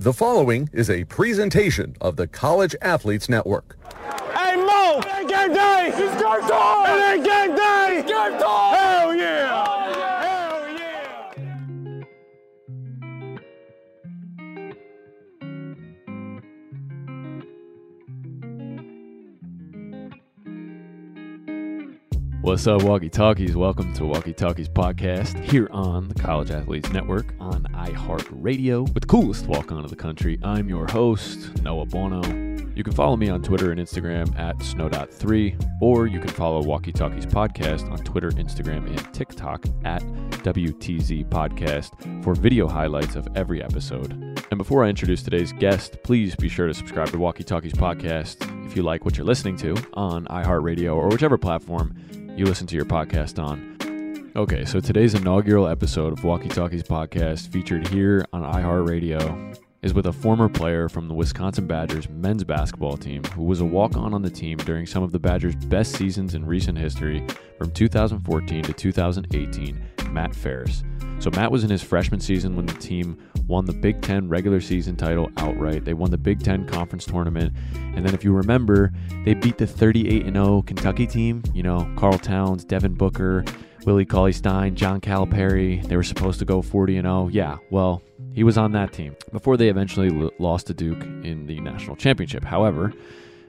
The following is a presentation of the College Athletes Network. Hey Mo! It ain't game day! It's game time! It ain't game day! It's game time! Hell What's up, Walkie Talkies? Welcome to Walkie Talkies podcast here on the College Athletes Network on iHeartRadio with the coolest walk on of the country. I'm your host, Noah Bono. You can follow me on Twitter and Instagram at snow.3, or you can follow Walkie Talkies podcast on Twitter, Instagram, and TikTok at WTZ Podcast for video highlights of every episode. And before I introduce today's guest, please be sure to subscribe to Walkie Talkies podcast if you like what you're listening to on iHeartRadio or whichever platform you listen to your podcast on. Okay, so today's inaugural episode of Walkie Talkies podcast, featured here on iHeartRadio, is with a former player from the Wisconsin Badgers men's basketball team who was a walk on on the team during some of the Badgers' best seasons in recent history from 2014 to 2018, Matt Ferris. So, Matt was in his freshman season when the team won the Big Ten regular season title outright. They won the Big Ten conference tournament. And then, if you remember, they beat the 38 0 Kentucky team. You know, Karl Towns, Devin Booker, Willie Cauley Stein, John Calipari. They were supposed to go 40 0. Yeah, well, he was on that team before they eventually lost to Duke in the national championship. However,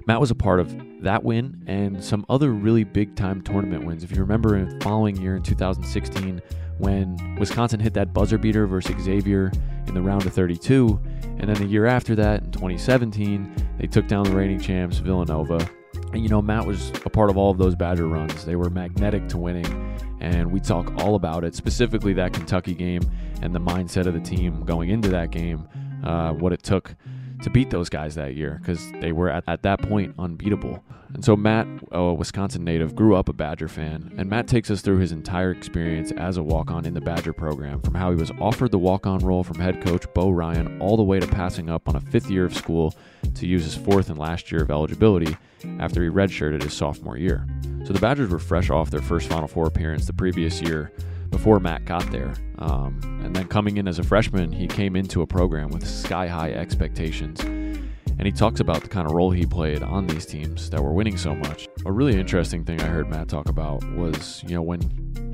Matt was a part of that win and some other really big time tournament wins. If you remember in the following year in 2016, when Wisconsin hit that buzzer beater versus Xavier in the round of 32, and then the year after that in 2017, they took down the reigning champs Villanova. And you know, Matt was a part of all of those Badger runs. They were magnetic to winning, and we talk all about it, specifically that Kentucky game and the mindset of the team going into that game, uh, what it took to beat those guys that year because they were at, at that point unbeatable. And so Matt, a Wisconsin native, grew up a Badger fan, and Matt takes us through his entire experience as a walk-on in the Badger program, from how he was offered the walk-on role from head coach Bo Ryan, all the way to passing up on a fifth year of school to use his fourth and last year of eligibility after he redshirted his sophomore year. So the Badgers were fresh off their first Final Four appearance the previous year before Matt got there. Um, and then coming in as a freshman, he came into a program with sky high expectations. And he talks about the kind of role he played on these teams that were winning so much. A really interesting thing I heard Matt talk about was, you know, when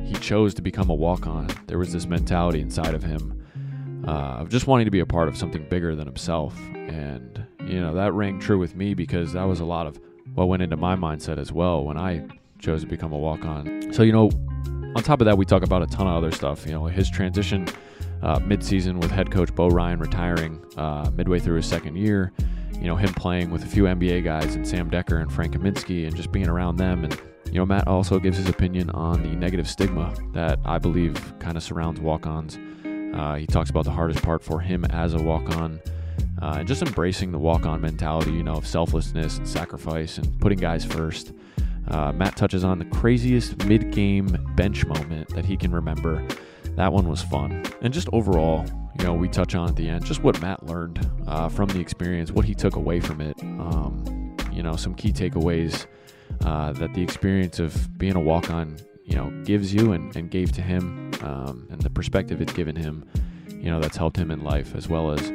he chose to become a walk on, there was this mentality inside of him uh, of just wanting to be a part of something bigger than himself. And, you know, that rang true with me because that was a lot of what went into my mindset as well when I chose to become a walk on. So, you know, on top of that, we talk about a ton of other stuff. You know, his transition uh, midseason with head coach Bo Ryan retiring uh, midway through his second year. You know, him playing with a few NBA guys and Sam Dekker and Frank Kaminsky and just being around them. And, you know, Matt also gives his opinion on the negative stigma that I believe kind of surrounds walk ons. Uh, he talks about the hardest part for him as a walk on uh, and just embracing the walk on mentality, you know, of selflessness and sacrifice and putting guys first. Uh, Matt touches on the craziest mid game bench moment that he can remember. That one was fun. And just overall, you know, we touch on at the end just what Matt learned uh, from the experience, what he took away from it. Um, you know, some key takeaways uh, that the experience of being a walk on, you know, gives you and, and gave to him, um, and the perspective it's given him, you know, that's helped him in life as well as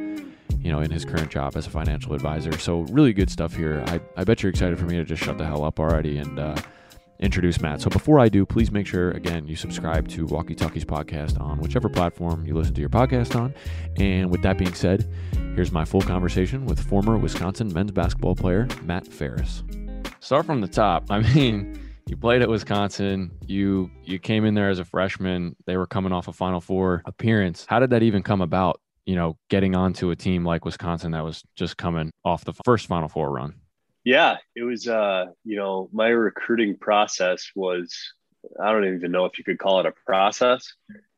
you know, in his current job as a financial advisor. So really good stuff here. I, I bet you're excited for me to just shut the hell up already and uh, introduce Matt. So before I do, please make sure, again, you subscribe to Walkie Talkies podcast on whichever platform you listen to your podcast on. And with that being said, here's my full conversation with former Wisconsin men's basketball player Matt Ferris. Start from the top. I mean, you played at Wisconsin. You you came in there as a freshman. They were coming off a Final Four appearance. How did that even come about? You know, getting onto a team like Wisconsin that was just coming off the first Final Four run? Yeah, it was, uh, you know, my recruiting process was, I don't even know if you could call it a process.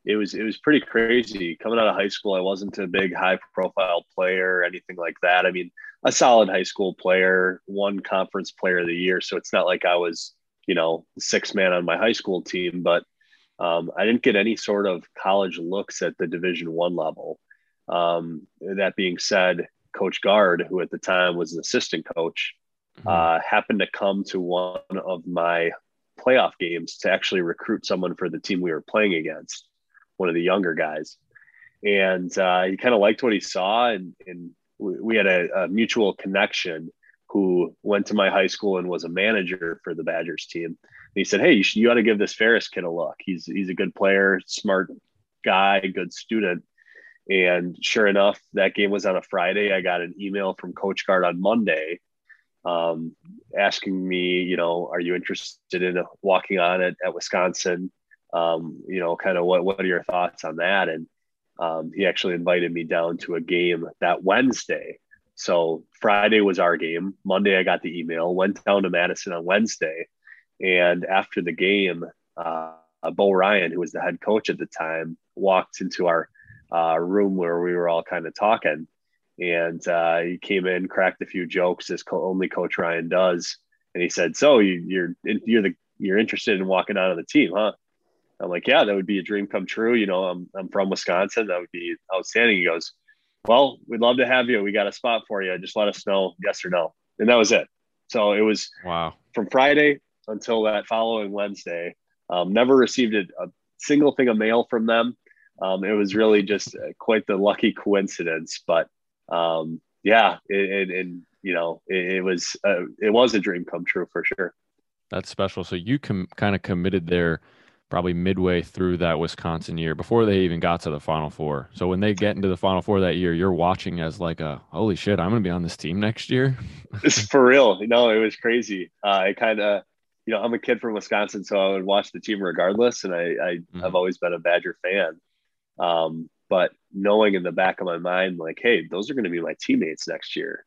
It was, it was pretty crazy. Coming out of high school, I wasn't a big high profile player or anything like that. I mean, a solid high school player, one conference player of the year. So it's not like I was, you know, six man on my high school team, but um, I didn't get any sort of college looks at the division one level. Um, that being said, Coach Gard, who at the time was an assistant coach, mm-hmm. uh, happened to come to one of my playoff games to actually recruit someone for the team we were playing against, one of the younger guys. And uh, he kind of liked what he saw, and, and we had a, a, mutual connection who went to my high school and was a manager for the Badgers team. And he said, "Hey, you, should, you ought to give this Ferris kid a look. He's he's a good player, smart guy, good student." And sure enough, that game was on a Friday. I got an email from Coach Gard on Monday um, asking me, you know, are you interested in walking on it at Wisconsin? Um, you know, kind of what, what are your thoughts on that? And um, he actually invited me down to a game that Wednesday. So Friday was our game. Monday, I got the email, went down to Madison on Wednesday. And after the game, uh, Bo Ryan, who was the head coach at the time, walked into our uh, room where we were all kind of talking. And uh, he came in, cracked a few jokes, as co- only Coach Ryan does. And he said, "So you, you're you're the you're interested in walking out of the team, huh?" I'm like, "Yeah, that would be a dream come true. You know, I'm I'm from Wisconsin. That would be outstanding." He goes, "Well, we'd love to have you. We got a spot for you. Just let us know yes or no." And that was it. So it was wow from Friday until that following Wednesday. Um, never received a, a single thing of mail from them um, it was really just uh, quite the lucky coincidence. But um, yeah, it, it, and you know, it, it was uh, it was a dream come true for sure. That's special. So you com- kind of committed there probably midway through that Wisconsin year before they even got to the Final Four. So when they get into the Final Four that year, you're watching as like a holy shit, I'm going to be on this team next year. it's for real. You know, it was crazy. Uh, I kind of, you know, I'm a kid from Wisconsin, so I would watch the team regardless, and I, I mm-hmm. have always been a Badger fan. Um, but knowing in the back of my mind, like, hey, those are going to be my teammates next year.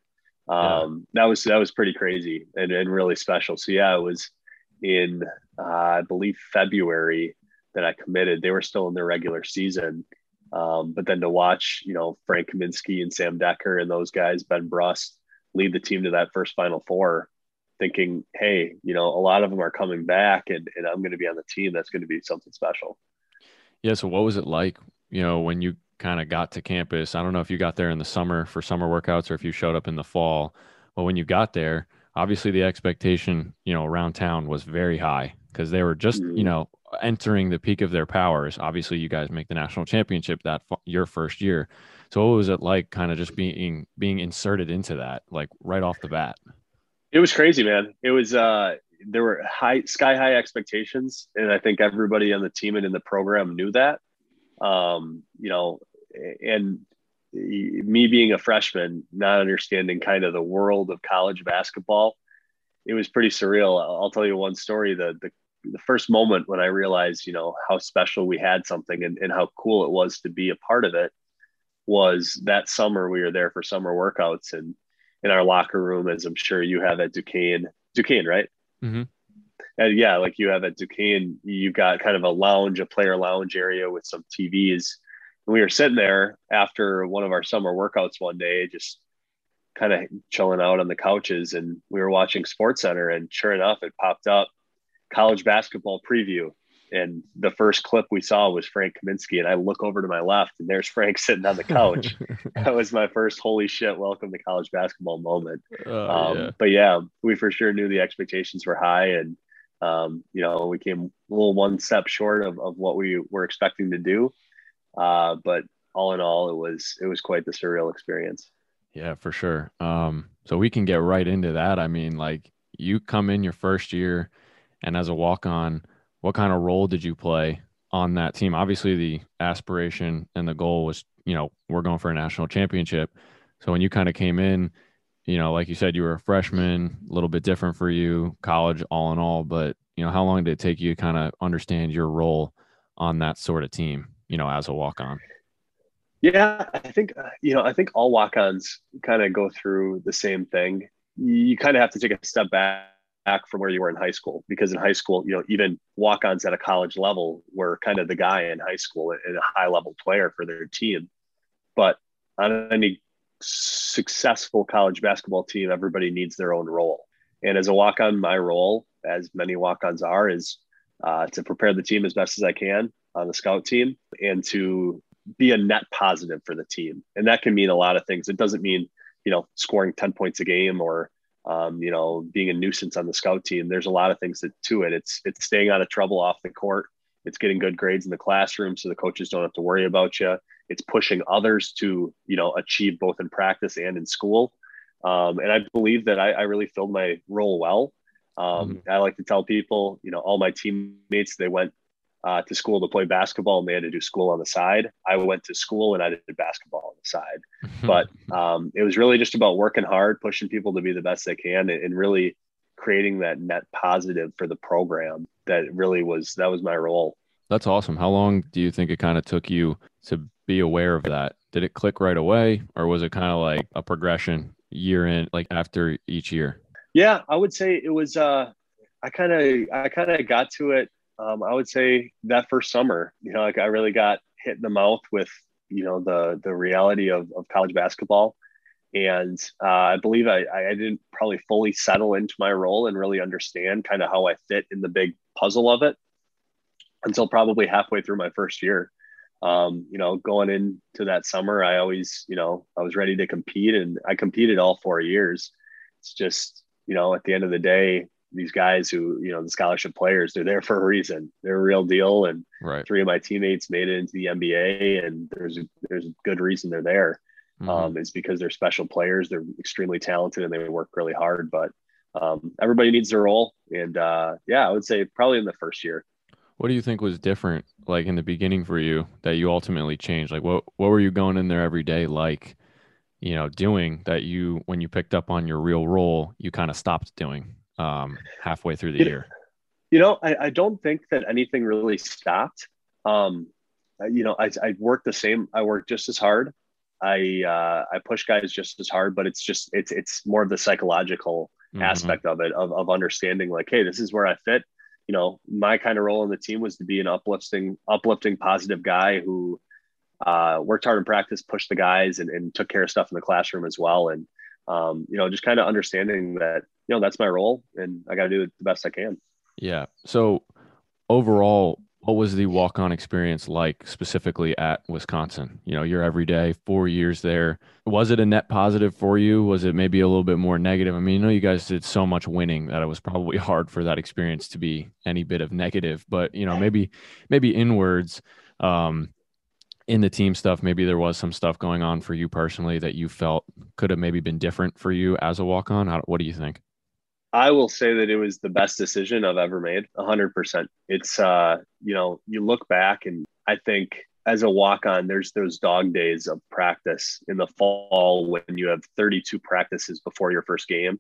Um, yeah. that was that was pretty crazy and, and really special. So yeah, it was in uh, I believe February that I committed. They were still in their regular season. Um, but then to watch, you know, Frank Kaminsky and Sam Dekker and those guys, Ben Brust, lead the team to that first Final Four, thinking, hey, you know, a lot of them are coming back and, and I'm going to be on the team. That's going to be something special. Yeah. So what was it like you know, when you kind of got to campus, I don't know if you got there in the summer for summer workouts or if you showed up in the fall, but when you got there, obviously the expectation, you know, around town was very high because they were just, you mm-hmm. know, entering the peak of their powers. Obviously, you guys make the national championship that your first year. So what was it like kind of just being being inserted into that like right off the bat? It was crazy, man. It was uh there were high sky high expectations and I think everybody on the team and in the program knew that um, you know, and me being a freshman, not understanding kind of the world of college basketball, it was pretty surreal. I'll tell you one story. The, the, the first moment when I realized, you know, how special we had something and, and how cool it was to be a part of it was that summer we were there for summer workouts and in our locker room, as I'm sure you have at Duquesne, Duquesne, right? Mm-hmm and yeah, like you have at Duquesne, you've got kind of a lounge, a player lounge area with some TVs. And we were sitting there after one of our summer workouts one day, just kind of chilling out on the couches and we were watching Sports Center and sure enough it popped up college basketball preview and the first clip we saw was Frank Kaminsky and I look over to my left and there's Frank sitting on the couch. that was my first holy shit welcome to college basketball moment. Oh, um, yeah. But yeah, we for sure knew the expectations were high and um, you know we came a little one step short of, of what we were expecting to do. Uh, but all in all, it was it was quite the surreal experience. Yeah, for sure. Um, so we can get right into that. I mean, like you come in your first year, and as a walk on, what kind of role did you play on that team? Obviously, the aspiration and the goal was, you know, we're going for a national championship. So when you kind of came in, you know, like you said, you were a freshman, a little bit different for you, college, all in all. But you know, how long did it take you to kind of understand your role on that sort of team? You know, as a walk on. Yeah, I think uh, you know, I think all walk-ons kind of go through the same thing. You kind of have to take a step back back from where you were in high school because in high school, you know, even walk-ons at a college level were kind of the guy in high school and a high-level player for their team. But on any successful college basketball team, everybody needs their own role. And as a walk-on, my role, as many walk-ons are, is uh, to prepare the team as best as I can on the scout team and to be a net positive for the team. And that can mean a lot of things. It doesn't mean, you know, scoring 10 points a game or, um, you know, being a nuisance on the scout team. There's a lot of things that, to it. It's, it's staying out of trouble off the court. It's getting good grades in the classroom so the coaches don't have to worry about you. It's pushing others to, you know, achieve both in practice and in school. Um, and I believe that I, I really filled my role well. Um, mm-hmm. I like to tell people, you know, all my teammates, they went uh, to school to play basketball and they had to do school on the side. I went to school and I did basketball on the side. but um, it was really just about working hard, pushing people to be the best they can, and, and really creating that net positive for the program. That really was that was my role. That's awesome. How long do you think it kind of took you to be aware of that? Did it click right away, or was it kind of like a progression year in, like after each year? Yeah, I would say it was. Uh, I kind of I kind of got to it um, I would say that first summer, you know, like I really got hit in the mouth with, you know, the the reality of, of college basketball. And uh, I believe I, I didn't probably fully settle into my role and really understand kind of how I fit in the big puzzle of it until probably halfway through my first year. Um, you know, going into that summer, I always, you know, I was ready to compete and I competed all four years. It's just, you know, at the end of the day, these guys who you know the scholarship players they're there for a reason. They're a real deal. And right. three of my teammates made it into the nba and there's a, there's a good reason they're there. Mm-hmm. um, it's because they're special players. They're extremely talented and they work really hard. But um, everybody needs their role. And uh, yeah i would say probably in the first year what do you think was different like in the beginning for you that you ultimately changed like what what were you going in there every day like you know doing that you when you picked up on your real role you kind of stopped doing um, halfway through the you year? You know, I, I, don't think that anything really stopped. Um, you know, I, I work the same. I work just as hard. I uh, I push guys just as hard, but it's just it's it's more of the psychological mm-hmm. aspect of it of of understanding like, hey, this is where I fit. You know, my kind of role in the team was to be an uplifting, uplifting, positive guy who uh, worked hard in practice, pushed the guys, and, and took care of stuff in the classroom as well. And um, you know, just kind of understanding that, you know, that's my role and I got to do it the best I can. Yeah. So overall, what was the walk on experience like specifically at Wisconsin? You know, you're every day, four years there. Was it a net positive for you? Was it maybe a little bit more negative? I mean, you know you guys did so much winning that it was probably hard for that experience to be any bit of negative, but you know, maybe, maybe inwards, um, in the team stuff, maybe there was some stuff going on for you personally that you felt could have maybe been different for you as a walk on. What do you think? I will say that it was the best decision I've ever made. hundred percent. It's, uh, you know, you look back and I think as a walk on, there's those dog days of practice in the fall when you have 32 practices before your first game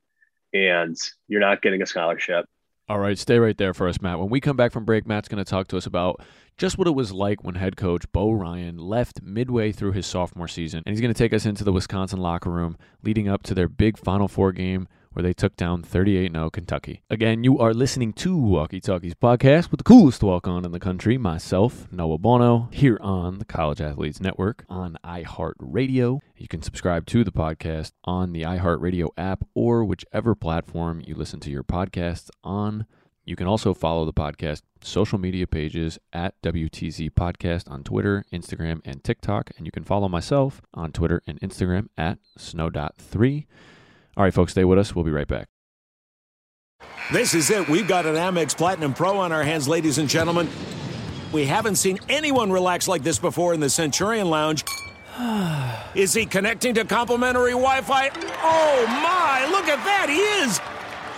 and you're not getting a scholarship. All right, stay right there for us, Matt. When we come back from break, Matt's going to talk to us about just what it was like when head coach Bo Ryan left midway through his sophomore season. And he's going to take us into the Wisconsin locker room leading up to their big Final Four game where they took down 38 0 Kentucky. Again, you are listening to Walkie Talkies podcast with the coolest walk on in the country, myself, Noah Bono, here on the College Athletes Network on iHeartRadio. You can subscribe to the podcast on the iHeartRadio app or whichever platform you listen to your podcasts on. You can also follow the podcast social media pages at WTZ Podcast on Twitter, Instagram, and TikTok. And you can follow myself on Twitter and Instagram at snow.3. All right, folks, stay with us. We'll be right back. This is it. We've got an Amex Platinum Pro on our hands, ladies and gentlemen. We haven't seen anyone relax like this before in the Centurion Lounge. Is he connecting to complimentary Wi Fi? Oh, my! Look at that! He is!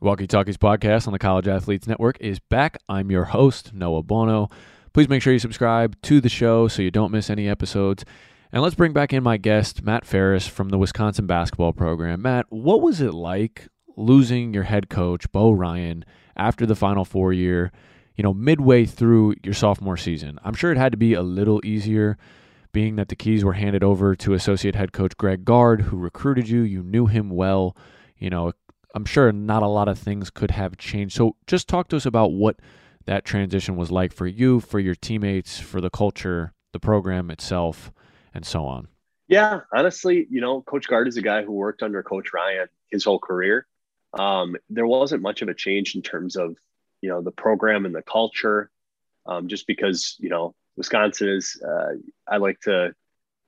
Walkie Talkies podcast on the College Athletes Network is back. I'm your host, Noah Bono. Please make sure you subscribe to the show so you don't miss any episodes. And let's bring back in my guest, Matt Ferris from the Wisconsin basketball program. Matt, what was it like losing your head coach, Bo Ryan, after the Final Four year, you know, midway through your sophomore season? I'm sure it had to be a little easier, being that the keys were handed over to associate head coach Greg Gard, who recruited you. You knew him well. You know, I'm sure not a lot of things could have changed. So just talk to us about what that transition was like for you, for your teammates, for the culture, the program itself and so on? Yeah, honestly, you know, Coach Gard is a guy who worked under Coach Ryan his whole career. Um, there wasn't much of a change in terms of, you know, the program and the culture, um, just because, you know, Wisconsin is, uh, I like to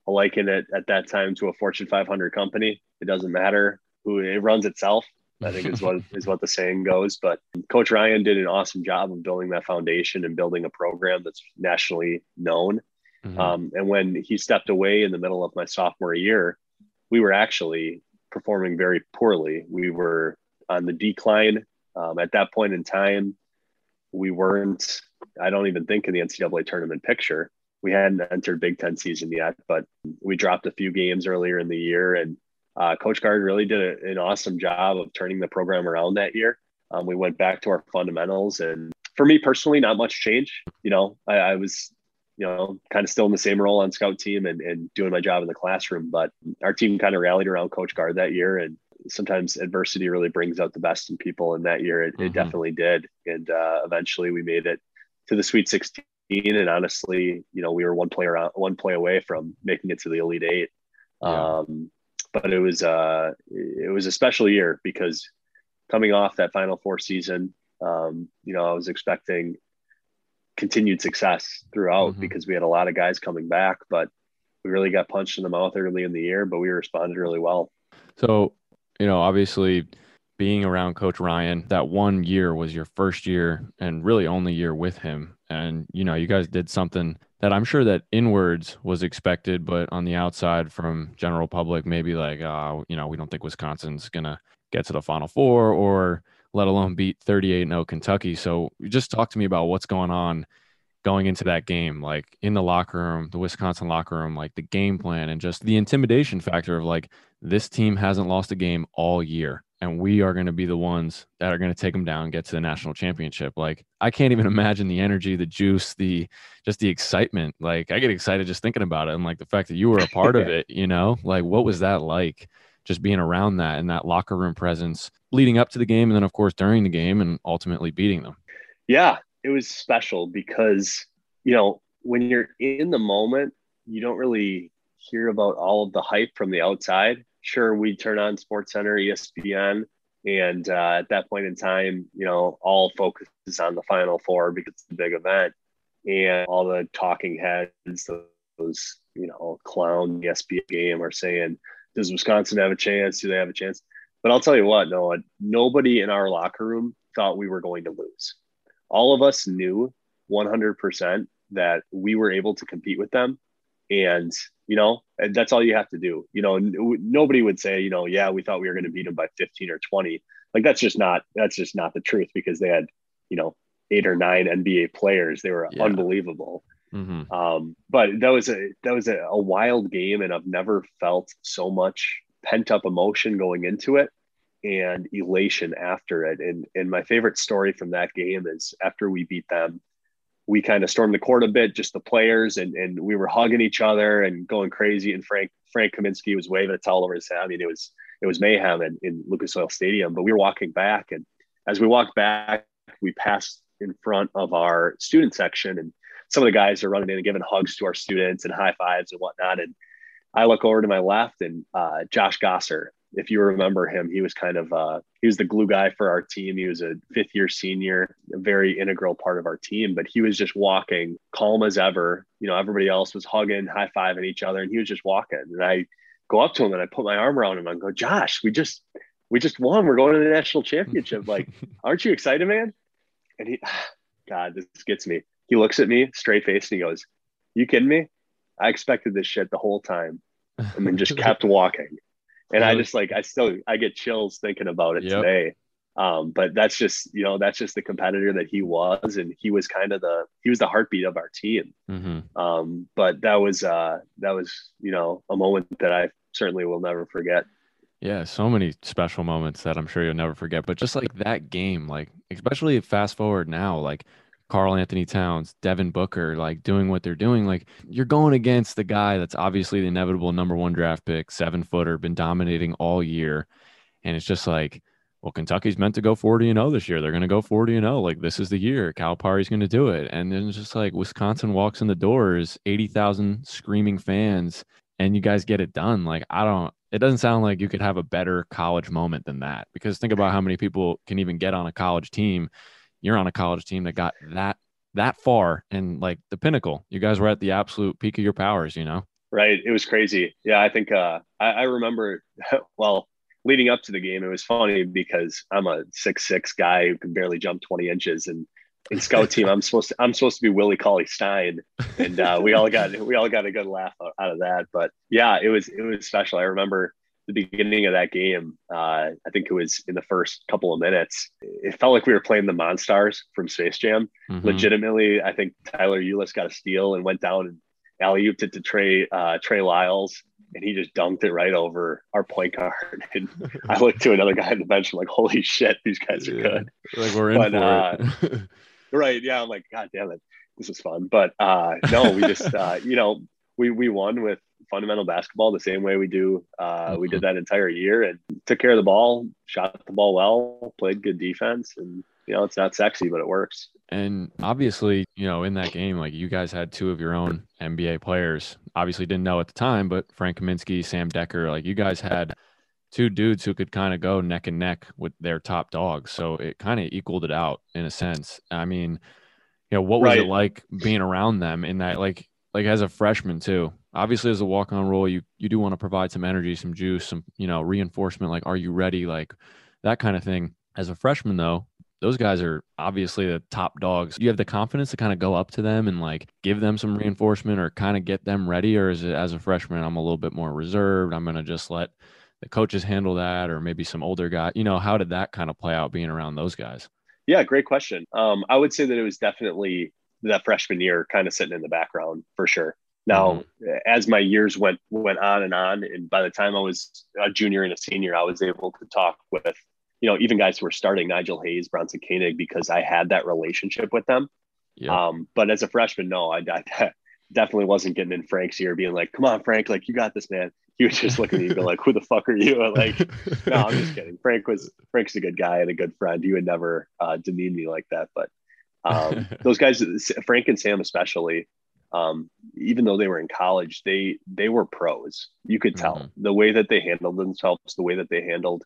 liken it at that time to a Fortune 500 company. It doesn't matter who it runs itself. I think is what is what the saying goes. But Coach Ryan did an awesome job of building that foundation and building a program that's nationally known. Mm-hmm. Um, and when he stepped away in the middle of my sophomore year, we were actually performing very poorly. We were on the decline um, at that point in time. We weren't, I don't even think in the NCAA tournament picture. We hadn't entered Big Ten season yet, but we dropped a few games earlier in the year. And uh, Coach Gard really did a, an awesome job of turning the program around that year. Um, we went back to our fundamentals. And for me personally, not much change. You know, I, I was you know, kind of still in the same role on scout team and, and doing my job in the classroom. But our team kind of rallied around Coach Gard that year. And sometimes adversity really brings out the best in people. And that year it, mm-hmm. it definitely did. And uh, eventually we made it to the Sweet 16. And honestly, you know, we were one player out, one play away from making it to the Elite Eight. Yeah. Um, but it was uh, it was a special year because coming off that Final Four season, um, you know, I was expecting continued success throughout mm-hmm. because we had a lot of guys coming back, but we really got punched in the mouth early in the year, but we responded really well. So, you know, obviously being around Coach Ryan, that one year was your first year and really only year with him. And, you know, you guys did something that I'm sure that inwards was expected, but on the outside from general public, maybe like, uh, you know, we don't think Wisconsin's to get to the Final Four or let alone beat 38 0 Kentucky. So just talk to me about what's going on going into that game, like in the locker room, the Wisconsin locker room, like the game plan and just the intimidation factor of like this team hasn't lost a game all year and we are going to be the ones that are going to take them down and get to the national championship. Like i can't even imagine the energy the juice the just the excitement. Like i get excited just thinking about it and like the fact that you were a part of it you know? Like what was that like just being around that and that locker room presence leading up to the game and then of course during the game and ultimately beating them? Yeah it was special because you know when you're in the moment you don't really hear about all of the hype from the outside sure we turn on sports center espn and uh, at that point in time you know all focus is on the final four because it's a big event. And all the talking heads those you know clown espn game are saying does wisconsin have a chance? Do they have a chance? But i'll tell you what noah nobody in our locker room thought we were going to lose. All of us knew 100% that we were able to compete with them and you know that's all you have to do. You know nobody would say you know yeah we thought we were going to beat them by 15 or 20 like that's just not that's just not the truth because they had you know eight or nine nba players. They were yeah. unbelievable. Mm-hmm. um, but that was a that was a, a wild game and i've never felt so much pent up emotion going into it and elation after it. And and my favorite story from that game is after we beat them we kind of stormed the court a bit, just the players, and and we were hugging each other and going crazy. And Frank Frank Kaminsky was waving a towel over his head. I mean, it was it was mayhem in, in Lucas Oil Stadium. But we were walking back, and as we walked back, we passed in front of our student section, and some of the guys are running in and giving hugs to our students and high fives and whatnot. And I look over to my left, and uh, Josh Gasser if you remember him, he was kind of uh, he was the glue guy for our team. He was a fifth year senior, a very integral part of our team. But he was just walking calm as ever. You know, everybody else was hugging, high fiving each other, and he was just walking. And I go up to him and I put my arm around him and go, Josh, we just we just won. We're going to the national championship. Like, aren't you excited, man? And he, God, this gets me. He looks at me straight face and he goes, "You kidding me? I expected this shit the whole time." And then just kept walking and I just like I still I get chills thinking about it yep. today. Um, but that's just you know that's just the competitor that he was, and he was kind of the he was the heartbeat of our team. Mm-hmm. Um, but that was uh, that was you know a moment that I certainly will never forget. Yeah, so many special moments that I'm sure you'll never forget. But just like that game, like especially fast forward now, like Karl-Anthony Towns, Devin Booker, like doing what they're doing. Like you're going against the guy that's obviously the inevitable number one draft pick, seven footer, been dominating all year. And it's just like, well, Kentucky's meant to go 40 and 0 this year. They're going to go 40 and 0. Like this is the year. Calipari's going to do it. And then it's just like Wisconsin walks in the doors, 80,000 screaming fans, and you guys get it done. Like I don't, it doesn't sound like you could have a better college moment than that because think about how many people can even get on a college team you're on a college team that got that that far and like the pinnacle. You guys were at the absolute peak of your powers, you know? Right. It was crazy. Yeah, I think uh, I, I remember. Well, leading up to the game, it was funny because I'm a six six guy who can barely jump 20 inches, and in scout team, I'm supposed to I'm supposed to be Willie Cauley Stein, and uh, we all got we all got a good laugh out of that. But yeah, it was it was special. I remember the beginning of that game, uh, I think it was in the first couple of minutes, it felt like we were playing the Monstars from Space Jam. Mm-hmm. Legitimately, I think Tyler Ulis got a steal and went down and alley ooped it to Trey uh, Trey Lyles, and he just dunked it right over our point guard. And I looked to another guy on the bench, I'm like, "Holy shit, these guys are yeah. good!" Like we're in but, for uh, it. right? Yeah, I'm like, "God damn it, this is fun." But uh, no, we just uh, you know we we won with fundamental basketball the same way we do. Uh, mm-hmm. We did mm-hmm. that entire year and took care of the ball, shot the ball well, played good defense, and you know it's not sexy, but it works. And obviously, you know, in that game, like you guys had two of your own NBA players. Obviously, didn't know at the time, but Frank Kaminsky, Sam Dekker, like you guys had two dudes who could kind of go neck and neck with their top dogs. So it kind of equaled it out in a sense. I mean, you know, what was Right. it like being around them in that like like as a freshman too? Obviously as a walk on role, you you do want to provide some energy, some juice, some, you know, reinforcement, like are you ready? Like that kind of thing. As a freshman though, those guys are obviously the top dogs. You have the confidence to kind of go up to them and like give them some reinforcement or kind of get them ready, or is it as a freshman, I'm a little bit more reserved? I'm gonna just let the coaches handle that, or maybe some older guy. You know, how did that kind of play out being around those guys? Yeah, great question. Um, I would say that it was definitely that freshman year kind of sitting in the background for sure. Now, as my years went went on and on, and by the time I was a junior and a senior, I was able to talk with, you know, even guys who were starting, Nigel Hayes, Bronson Koenig, because I had that relationship with them. Um, but as a freshman, no, I, I definitely wasn't getting in Frank's ear, being like, "Come on, Frank, like you got this, man." He was just looking at me and be like, "Who the fuck are you?" Like, no, I'm just kidding. Frank was Frank's a good guy and a good friend. He would never uh, demean me like that. But um, those guys, Frank and Sam especially, um, even though they were in college, they they were pros. You could tell the way that they handled themselves, the way that they handled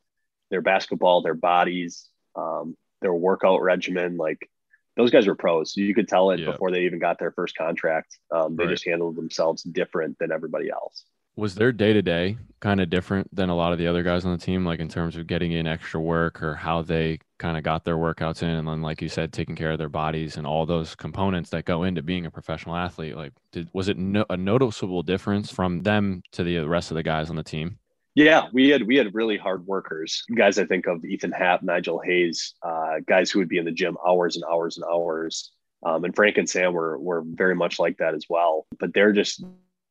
their basketball, their bodies, um, their workout regimen. Like those guys were pros. You could tell it Yeah. before they even got their first contract. Um, they Right. just handled themselves different than everybody else. Was their day to day kind of different than a lot of the other guys on the team, like in terms of getting in extra work or how they kind of got their workouts in, and then, like you said, taking care of their bodies and all those components that go into being a professional athlete? Like, did was it no, a noticeable difference from them to the rest of the guys on the team? Yeah, we had we had really hard workers. Guys, I think of Ethan Happ, Nigel Hayes, uh, guys who would be in the gym hours and hours and hours. Um, and Frank and Sam were were very much like that as well. But they're just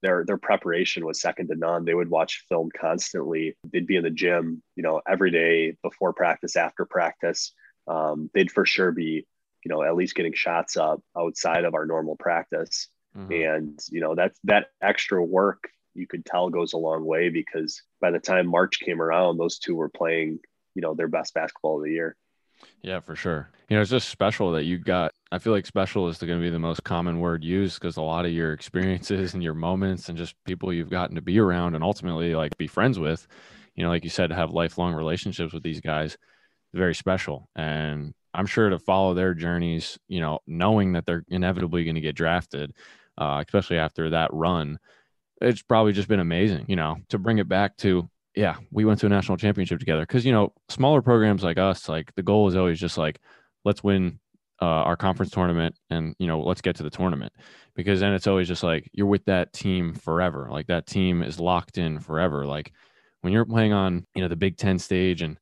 their their preparation was second to none. They would watch film constantly. They'd be in the gym, you know, every day before practice, after practice. Um, they'd for sure be, you know, at least getting shots up outside of our normal practice. And you know, that's that extra work you could tell goes a long way because by the time March came around, those two were playing, you know, their best basketball of the year. Yeah, for sure. You know, it's just special that you got. I feel like special is going to be the most common word used because a lot of your experiences and your moments and just people you've gotten to be around and ultimately like be friends with, you know, like you said, have lifelong relationships with these guys, very special. And I'm sure to follow their journeys, you know, knowing that they're inevitably going to get drafted, uh, especially after that run, it's probably just been amazing, you know, to bring it back to yeah, we went to a national championship together because you know smaller programs like us, like the goal is always just like let's win uh, our conference tournament and you know let's get to the tournament. Because then it's always just like you're with that team forever, like that team is locked in forever. Like when you're playing on you know the Big Ten stage and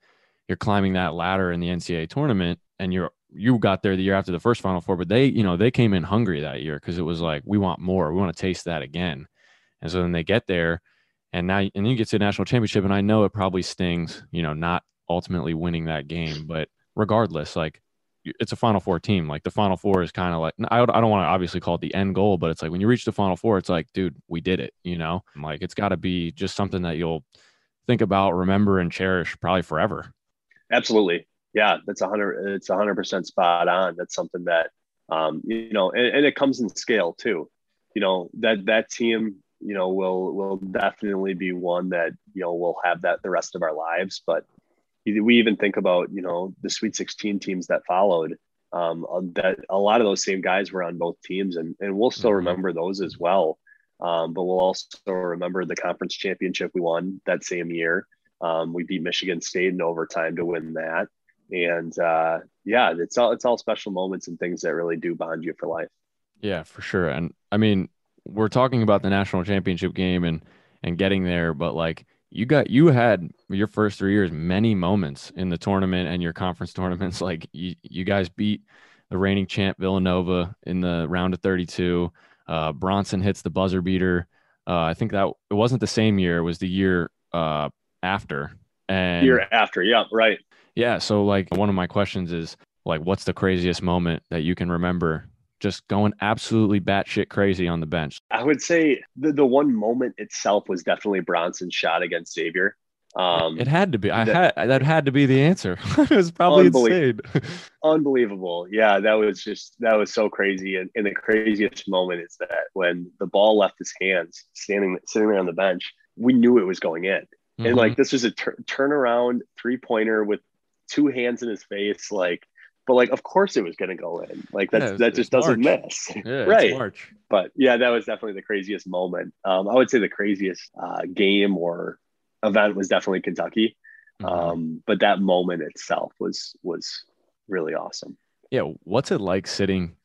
you're climbing that ladder in the NCAA tournament and you're you got there the year after the first Final Four, but they you know they came in hungry that year because it was like we want more, we want to taste that again, and so then they get there and now and then you get to a national championship and i know it probably stings you know not ultimately winning that game but regardless like it's a final four team like the final four is kind of like i don't, I don't want to obviously call it the end goal but it's like when you reach the final four it's like dude we did it you know like it's got to be just something that you'll think about remember and cherish probably forever Absolutely. Yeah, that's a hundred. It's a hundred percent spot on. That's something that, um, you know, and, and it comes in scale too. You know that that team, you know, will will definitely be one that you know we'll have that the rest of our lives. But we even think about you know the Sweet 16 teams that followed. Um, that a lot of those same guys were on both teams, and and we'll still remember those as well. Um, but we'll also remember the conference championship we won that same year. Um, we beat Michigan State in overtime to win that, and uh, yeah, it's all it's all special moments and things that really do bond you for life. Yeah, for sure. And I mean, we're talking about the national championship game and and getting there, but like you got you had your first three years many moments in the tournament and your conference tournaments. Like you you guys beat the reigning champ Villanova in the round of 32. Uh, Bronson hits the buzzer beater. Uh, I think that it wasn't the same year; it was the year uh, after. And Year after, yeah, right. yeah. So like one of my questions is like, what's the craziest moment that you can remember? Just going absolutely batshit crazy on the bench. I would say the the one moment itself was definitely Bronson's shot against Xavier. Um, It had to be. I that- had that had to be the answer. it was probably insane. Unbelievable. Yeah, that was just that was so crazy. And, and the craziest moment is that when the ball left his hands, standing sitting there on the bench, we knew it was going in. and like this was a tur- turnaround three pointer with two hands in his face, like. But like, of course, it was going to go in. Like that, Yeah, that just doesn't March. miss, Yeah, right? March. But yeah, that was definitely the craziest moment. Um, I would say the craziest uh, game or event was definitely Kentucky. Mm-hmm. Um, but that moment itself was was really awesome. Yeah, what's it like sitting?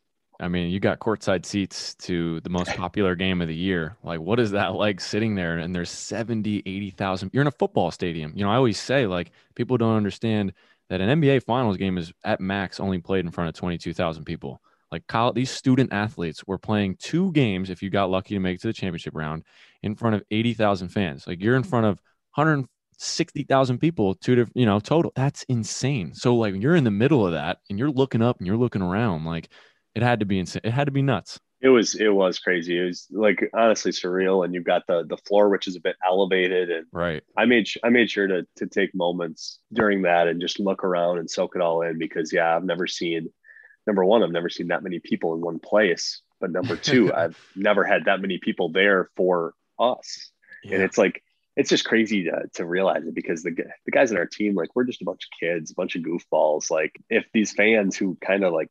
I mean, you got courtside seats to the most popular game of the year. Like, what is that like sitting there and there's 70, 80,000? You're in a football stadium. You know, I always say, like, people don't understand that an NBA finals game is at max only played in front of 22,000 people. Like, college, these student athletes were playing two games, if you got lucky to make it to the championship round, in front of 80,000 fans. Like, you're in front of 160,000 people, two different, you know, total. That's insane. So, like, you're in the middle of that and you're looking up and you're looking around. Like, it had to be insane. It had to be nuts. It was it was crazy. It was like honestly surreal. And you've got the the floor which is a bit elevated, and Right. I made I made sure to to take moments during that and just look around and soak it all in because yeah, I've never seen number one, I've never seen that many people in one place. But number two, I've never had that many people there for us. And it's like it's just crazy to, to realize it because the the guys in our team, like we're just a bunch of kids, a bunch of goofballs. Like if these fans who kind of like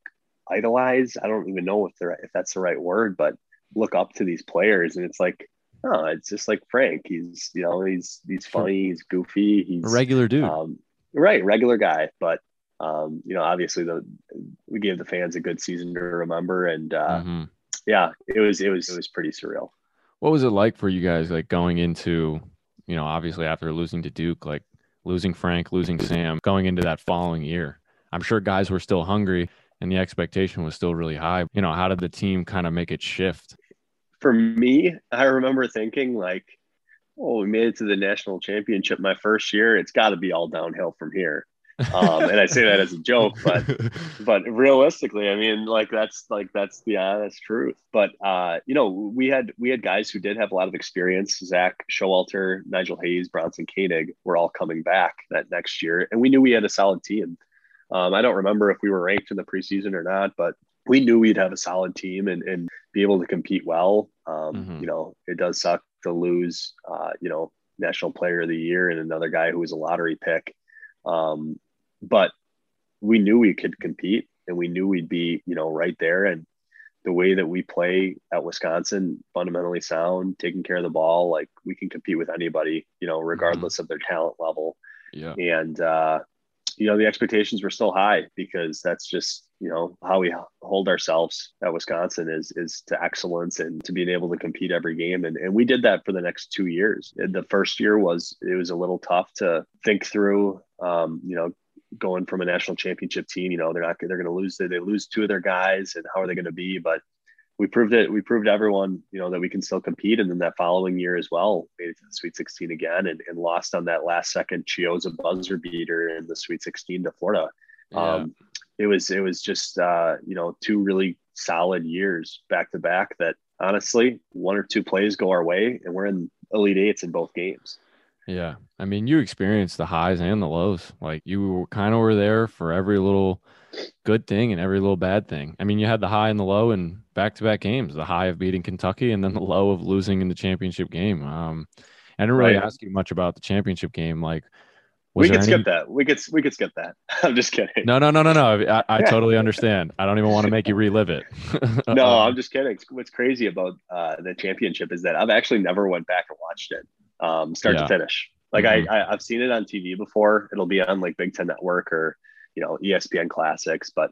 idolize, I don't even know if they're if that's the right word, but look up to these players and it's like, oh, it's just like Frank. He's you know, he's he's funny, he's goofy, he's A regular dude. um, right, regular guy. But um, you know, obviously the we gave the fans a good season to remember, and uh, Mhm. yeah, it was it was it was pretty surreal. What was it like for you guys, like going into, you know, obviously after losing to Duke, like losing Frank, losing Sam, going into that following year? I'm sure guys were still hungry and the expectation was still really high. You know, how did the team kind of make it shift? For me, I remember thinking like, "Oh, we made it to the national championship my first year. It's got to be all downhill from here." Um, and I say that as a joke, but but realistically, I mean, like that's like that's the honest truth. But uh, you know, we had we had guys who did have a lot of experience. Zak Showalter, Nigel Hayes, Bronson Koenig were all coming back that next year, and we knew we had a solid team. Um, I don't remember if we were ranked in the preseason or not, but we knew we'd have a solid team and, and be able to compete well. Um, Mhm. You know, it does suck to lose, uh, you know, national player of the year and another guy who was a lottery pick. Um, but we knew we could compete and we knew we'd be, you know, right there. And the way that we play at Wisconsin, fundamentally sound, taking care of the ball, like we can compete with anybody, you know, regardless of their talent level Yeah. and uh, you know the expectations were still high because that's just you know how we hold ourselves at Wisconsin is is to excellence and to being able to compete every game and and we did that for the next two years. The first year was it was a little tough to think through. Um, you know, going from a national championship team, you know they're not they're going to lose they lose two of their guys and how are they going to be? But we proved it. We proved to everyone, you know, that we can still compete. And then that following year as well, made it to the Sweet 16 again and, and lost on that last second Chiozza buzzer beater in the Sweet 16 to Florida. Yeah. Um, it was it was just uh, you know two really solid years back to back. That honestly, one or two plays go our way, and we're in elite eights in both games. Yeah. I mean, you experienced the highs and the lows. Like you were kind of were there for every little good thing and every little bad thing. I mean, you had the high and the low in back to back games, the high of beating Kentucky and then the low of losing in the championship game. Um, I didn't really Right. ask you much about the championship game. Like, We could any- skip that. We could we could skip that. I'm just kidding. No, no, no, no, no. I, I totally understand. I don't even want to make you relive it. no, Um, I'm just kidding. What's crazy about uh, the championship is that I've actually never went back and watched it, um, start Yeah. to finish. Like Mhm. I, I, I've seen it on TV before. It'll be on like Big Ten Network or you know ESPN Classics, but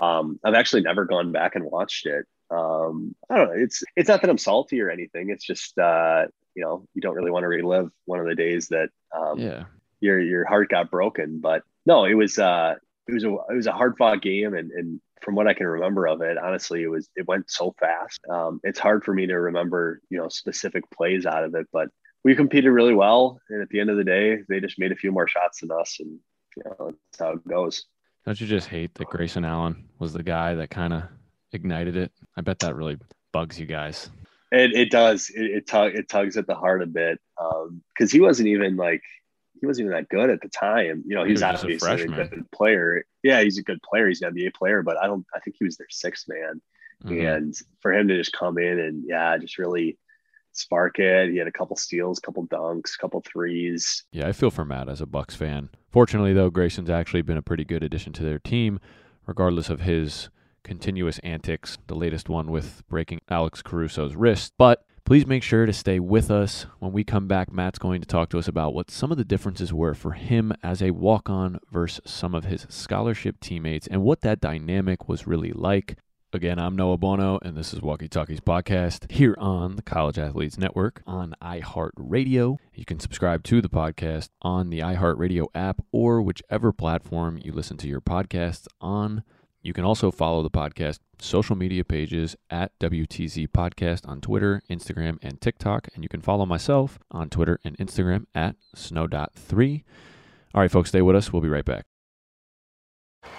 um, I've actually never gone back and watched it. Um, I don't know. It's it's not that I'm salty or anything. It's just uh, you know you don't really want to relive one of the days that um, yeah. your your heart got broken. But no, it was uh it was a it was a hard fought game and and from what I can remember of it, honestly, it was it went so fast. Um, it's hard for me to remember, you know, specific plays out of it, but we competed really well. And at the end of the day, they just made a few more shots than us, and you know, that's how it goes. Don't you just hate that Grayson Allen was the guy that kind of ignited it? I bet that really bugs you guys. It it does. It it, tug, it tugs at the heart a bit because he wasn't even like he wasn't even that good at the time. You know, He he's was just a obviously a, good player. Yeah, he's a good player. He's an NBA player, but I don't. I think he was their sixth man. Mhm. And for him to just come in and yeah, just really spark it. He had a couple steals, couple dunks, couple threes. Yeah, I feel for Matt as a Bucks fan. Fortunately, though, Grayson's actually been a pretty good addition to their team, regardless of his continuous antics. The latest one with breaking Alex Caruso's wrist, but. Please make sure to stay with us. When we come back, Matt's going to talk to us about what some of the differences were for him as a walk on versus some of his scholarship teammates and what that dynamic was really like. Again, I'm Noah Bono, and this is Walkie Talkies Podcast here on the College Athletes Network on iHeartRadio. You can subscribe to the podcast on the iHeartRadio app or whichever platform you listen to your podcasts on. You can also follow the podcast social media pages at WTZ Podcast on Twitter, Instagram, and TikTok. And you can follow myself on Twitter and Instagram at snow.3. All right, folks, stay with us. We'll be right back.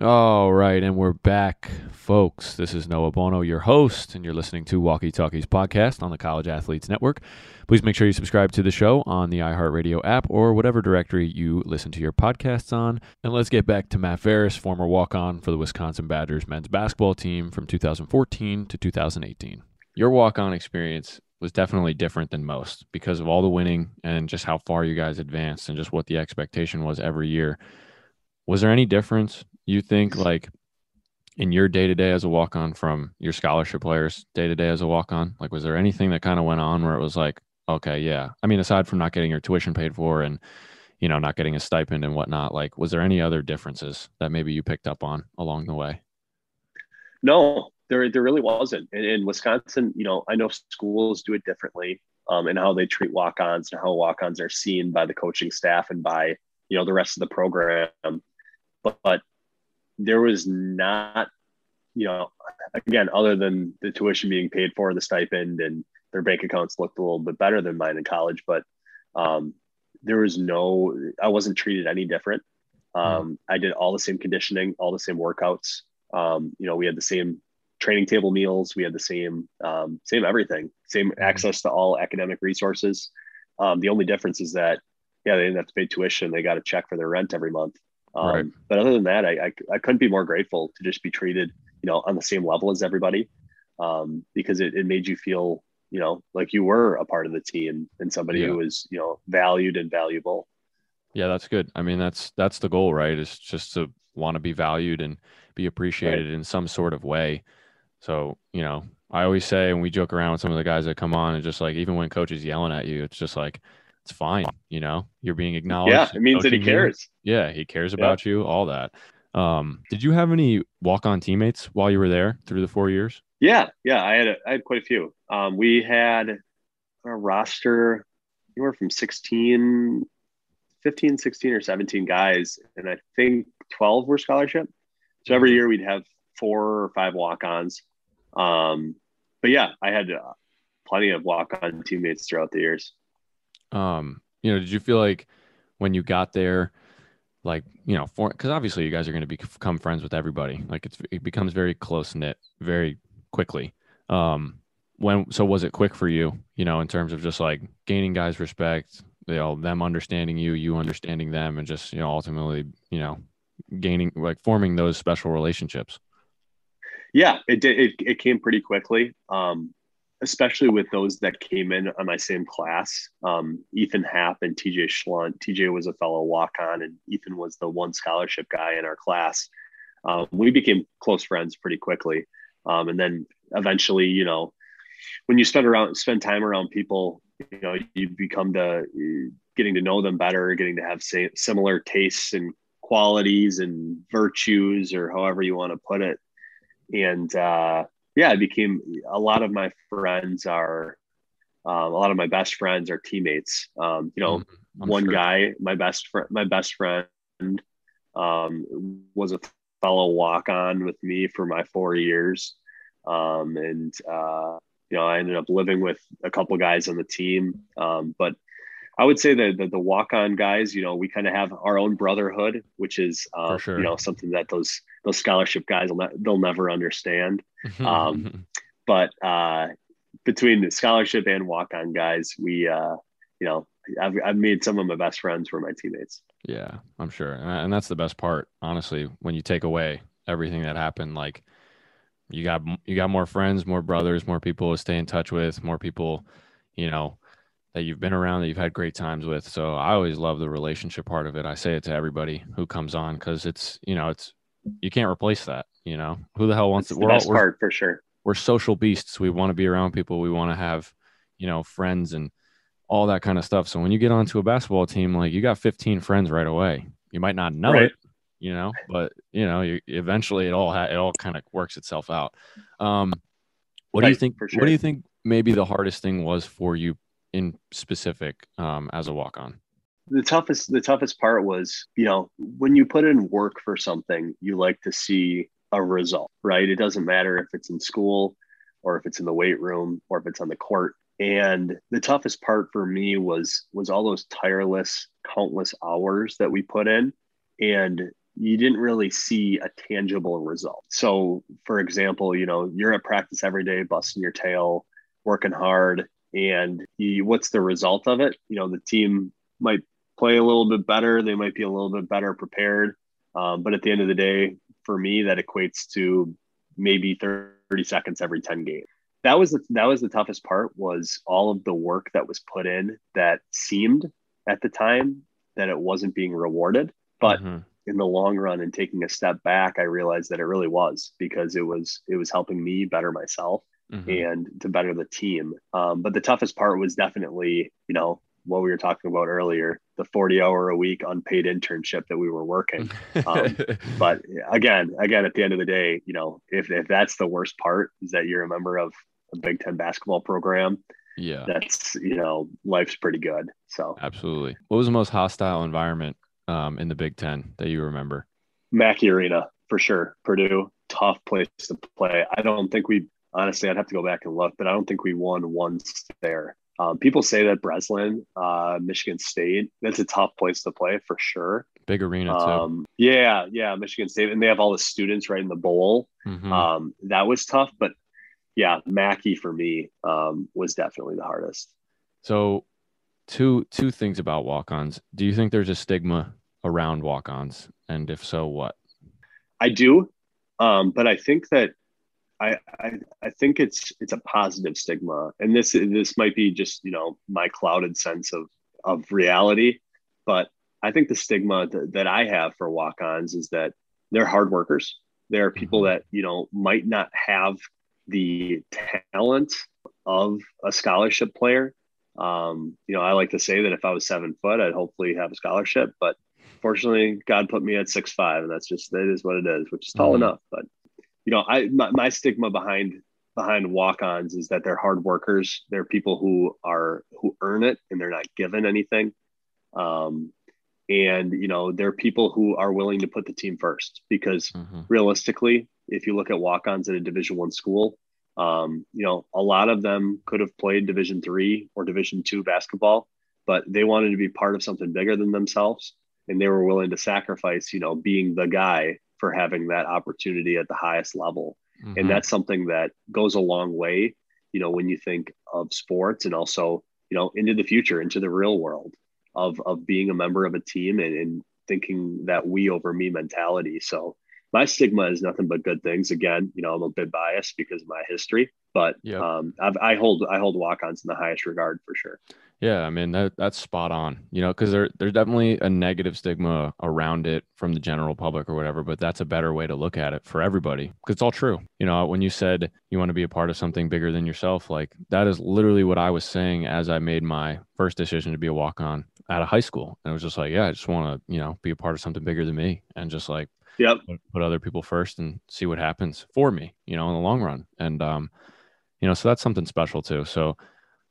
All right, and we're back, folks. This is Noah Bono, your host, and you're listening to Walkie Talkies podcast on the College Athletes Network. Please make sure you subscribe to the show on the iHeartRadio app or whatever directory you listen to your podcasts on. And let's get back to Matt Ferris, former walk on for the Wisconsin Badgers men's basketball team from 2014 to 2018. Your walk on experience was definitely different than most because of all the winning and just how far you guys advanced and just what the expectation was every year. Was there any difference you think like in your day to day as a walk on from your scholarship players day to day as a walk on? Like, was there anything that kind of went on where it was like, okay, yeah. I mean, aside from not getting your tuition paid for and, you know, not getting a stipend and whatnot, like, was there any other differences that maybe you picked up on along the way? No, there, there really wasn't. In, in Wisconsin, you know, I know schools do it differently um, and how they treat walk ons and how walk ons are seen by the coaching staff and by, you know, the rest of the program. But, but there was not, you know, again, other than the tuition being paid for, the stipend, and their bank accounts looked a little bit better than mine in college, but um, there was no, I wasn't treated any different. Um, I did all the same conditioning, all the same workouts. Um, you know, we had the same training table meals. We had the same um, same everything, same Mm-hmm. access to all academic resources. Um, the only difference is that yeah, they didn't have to pay tuition; they got a check for their rent every month. Um, Right. But other than that, I, I I couldn't be more grateful to just be treated you know on the same level as everybody um, because it, it made you feel you know like you were a part of the team and somebody Yeah. who was you know valued and valuable. Yeah, that's good. I mean, that's that's the goal, right? Is just to want to be valued and be appreciated in some sort of way. So, you know, I always say, and we joke around with some of the guys that come on, and just like even when coach is yelling at you, it's just like it's fine. You know, you're being acknowledged. Yeah, it means that he coaching you. cares. Yeah, he cares Yeah. about you. All that. Um, did you have any walk-on teammates while you were there through the four years? Yeah, yeah, I had a, I had quite a few. Um, we had a roster anywhere from 16, 15, 16 or 17 guys, and I think 12 were scholarship. So every year we'd have four or five walk-ons. Um, but yeah, I had uh, plenty of walk-on teammates throughout the years. Um you know did you feel like when you got there like you know for because obviously you guys are going to become friends with everybody. Like it's it becomes very close knit very quickly. Um when so was it quick for you you know in terms of just like gaining guys respect you know them understanding you you understanding them and just you know ultimately you know gaining like forming those special relationships? Yeah, it did. It, it came pretty quickly, um, especially with those that came in on my same class. Um, Ethan Happ and TJ Schlundt. TJ was a fellow walk on, and Ethan was the one scholarship guy in our class. Um, we became close friends pretty quickly. Um, and then eventually, you know, when you spend around spend time around people, you know, you become to getting to know them better, getting to have similar tastes and qualities and virtues, or however you want to put it and uh, yeah, I became a lot of my friends are um, a lot of my best friends are teammates. Um, you know, Mm-hmm. One sure. guy, my best friend, my best friend, um, was a fellow walk on with me for my four years, um, and uh, you know, I ended up living with a couple guys on the team, um, but. I would say that the, the walk-on guys, you know, we kind of have our own brotherhood, which is, uh, sure. you know, something that those those scholarship guys will ne- they'll never understand. Um, but uh, between the scholarship and walk-on guys, we, uh, you know, I've, I've made some of my best friends were my teammates. Yeah, I'm sure. And and that's the best part, honestly, when you take away everything that happened, like you got you got more friends, more brothers, more people to stay in touch with, more people, you know, that you've been around that you've had great times with. So I always love the relationship part of it. I say it to everybody who comes on cuz it's, you know, it's you can't replace that, you know. Who the hell wants to the all- best we're- part for sure. we're social beasts. We want to be around people. We want to have, you know, friends and all that kind of stuff. So when you get onto a basketball team, like you got 15 friends right away. You might not know Right. it, you know, but you know, you eventually it all ha- it all kind of works itself out. Um, what do you think? for What do you think? Maybe the hardest thing was for you in specific um, as a walk on. the toughest the toughest part was you know when you put in work for something you like to see a result right? It doesn't matter if it's in school or if it's in the weight room or if it's on the court. And the toughest part for me was was all those tireless countless hours that we put in and you didn't really see a tangible result. So for example you know you're at practice every day busting your tail working hard and you, what's the result of it? You know the team might play a little bit better they might be a little bit better prepared um, but at the end of the day for me that equates to maybe 30 seconds every 10 games that was the, that was the toughest part was all of the work that was put in that seemed at the time that it wasn't being rewarded but Mhm. in the long run and taking a step back i realized that it really was because it was it was helping me better myself Mhm. and to better the team um, but the toughest part was definitely you know what we were talking about earlier the 40 hour a week unpaid internship that we were working um, but again again at the end of the day you know if, if that's the worst part is that you're a member of a big 10 basketball program yeah, that's you know life's pretty good so absolutely. What was the most hostile environment um, in the Big Ten that you remember? Mackey Arena for sure. Purdue, tough place to play. I don't think we honestly. I'd have to go back and look, but I don't think we won once there. Um, people say that Breslin, uh, Michigan State, that's a tough place to play for sure. big arena too. Um, yeah, yeah, Michigan State, and they have all the students right in the bowl. Mhm. Um, that was tough, but yeah, Mackey for me um, was definitely the hardest. So, two two things about walk-ons. Do you think there's a stigma around walk-ons, and if so, what? I do, um, but I think that I, I I think it's it's a positive stigma, and this this might be just you know my clouded sense of of reality, but I think the stigma th- that I have for walk-ons is that they're hard workers. They're people that you know might not have the talent of a scholarship player. Um, you know, I like to say that if I was seven foot, I'd hopefully have a scholarship, but fortunately, God put me at six five, and that's just that is what it is, which is tall Mhm. enough. But you know, I my, my stigma behind behind walk-ons is that they're hard workers. They're people who are who earn it, and they're not given anything. Um, and you know, they're people who are willing to put the team first because realistically, if you look at walk-ons at a Division One school, um, you know, a lot of them could have played Division three or Division two basketball, but they wanted to be part of something bigger than themselves, and they were willing to sacrifice, you know, being the guy for having that opportunity at the highest level. Mhm. And that's something that goes a long way, you know, when you think of sports and also, you know, into the future, into the real world of of being a member of a team and, and thinking that we over me mentality. So my stigma is nothing but good things. Again, you know, I'm a bit biased because of my history, but um, I've, I hold I hold walk-ons in the highest regard for sure. Yeah, I mean that that's spot on. You know, because there there's definitely a negative stigma around it from the general public or whatever, but that's a better way to look at it for everybody because it's all true. You know, when you said you want to be a part of something bigger than yourself, like that is literally what I was saying as I made my first decision to be a walk on out of high school. And it was just like, yeah, I just want to, you know, be a part of something bigger than me and just like yep. put, put other people first and see what happens for me, you know, in the long run. And um, you know, so that's something special too. So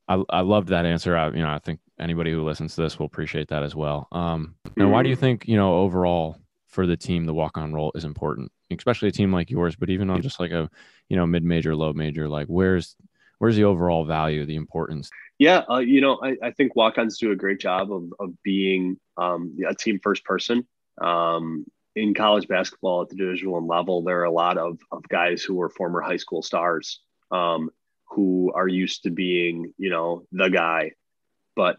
I, I loved that answer. I, you know, I think anybody who listens to this will appreciate that as well. Um, now, why do you think, you know, overall for the team, the walk on role is important, especially a team like yours, but even on just like a, you know, mid major, low major, like where's, where's the overall value, the importance? Yeah, uh, you know, I, I think walk-ons do a great job of, of being um, a team first person. Um, in college basketball at the Division One level, there are a lot of, of guys who were former high school stars um, who are used to being, you know, the guy. But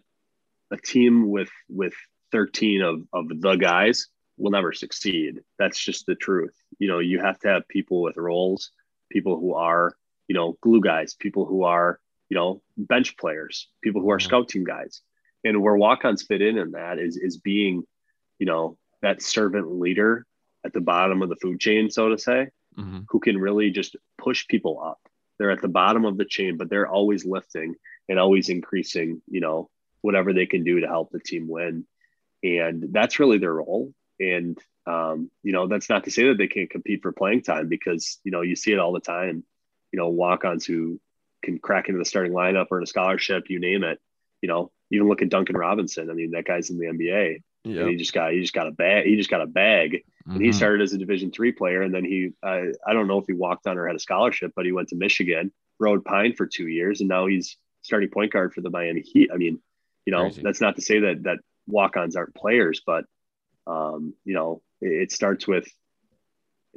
a team with with 13 of, of the guys will never succeed. That's just the truth. You know, you have to have people with roles, people who are, you know, glue guys, people who are, you know, bench players, people who are scout team guys. And where walk-ons fit in in that is is being, you know, that servant leader at the bottom of the food chain, so to say, Mhm. who can really just push people up. They're at the bottom of the chain, but they're always lifting and always increasing, you know, whatever they can do to help the team win. And that's really their role. And, um, you know, that's not to say that they can't compete for playing time because, you know, you see it all the time, you know, walk ons who can crack into the starting lineup or in a scholarship, you name it. You know, even look at Duncan Robinson. I mean, that guy's in the NBA. Yep. And he just got he just got a bag. He just got a bag. And he Mhm. started as a Division three player, and then he uh, I don't know if he walked on or had a scholarship, but he went to Michigan, rode Pine for two years, and now he's starting point guard for the Miami Heat. I mean, you know, Crazy. that's not to say that that walk-ons aren't players, but um, you know, it, it starts with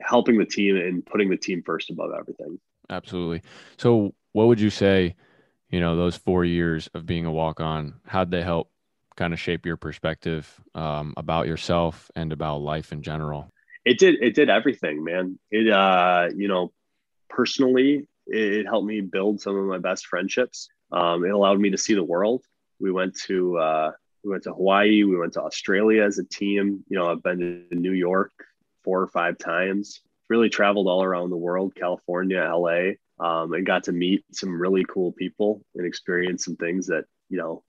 helping the team and putting the team first above everything. Absolutely. So, what would you say, you know, those four years of being a walk on, how'd they help kind of shape your perspective um, about yourself and about life in general? it did it did everything man. It uh you know personally it, helped me build some of my best friendships. Um, it allowed me to see the world. We went to uh we went to hawaii we went to australia as a team. You know i've been to new york four or five times. Really traveled all around the world california la um, and got to meet some really cool people and experience some things that you know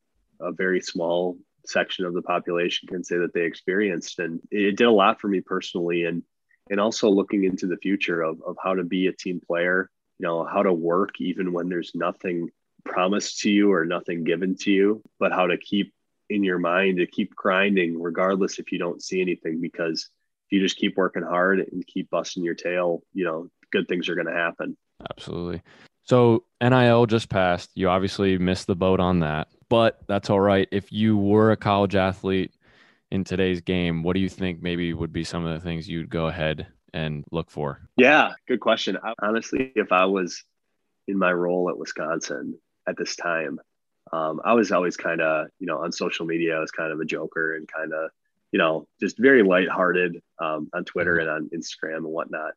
a very small section of the population can say that they experienced and it did a lot for me personally and and also looking into the future of, of how to be a team player you know how to work even when there's nothing promised to you or nothing given to you but how to keep in your mind to keep grinding regardless if you don't see anything because if you just keep working hard and keep busting your tail you know good things are going to happen Absolutely. So, NIL just passed. You obviously missed the boat on that, but that's all right. If you were a college athlete in today's game, what do you think maybe would be some of the things you'd go ahead and look for? Yeah, good question. I, honestly, if I was in my role at Wisconsin at this time, um, I was always kind of, you know, on social media, I was kind of a joker and kind of, you know, just very lighthearted um, on Twitter and on Instagram and whatnot.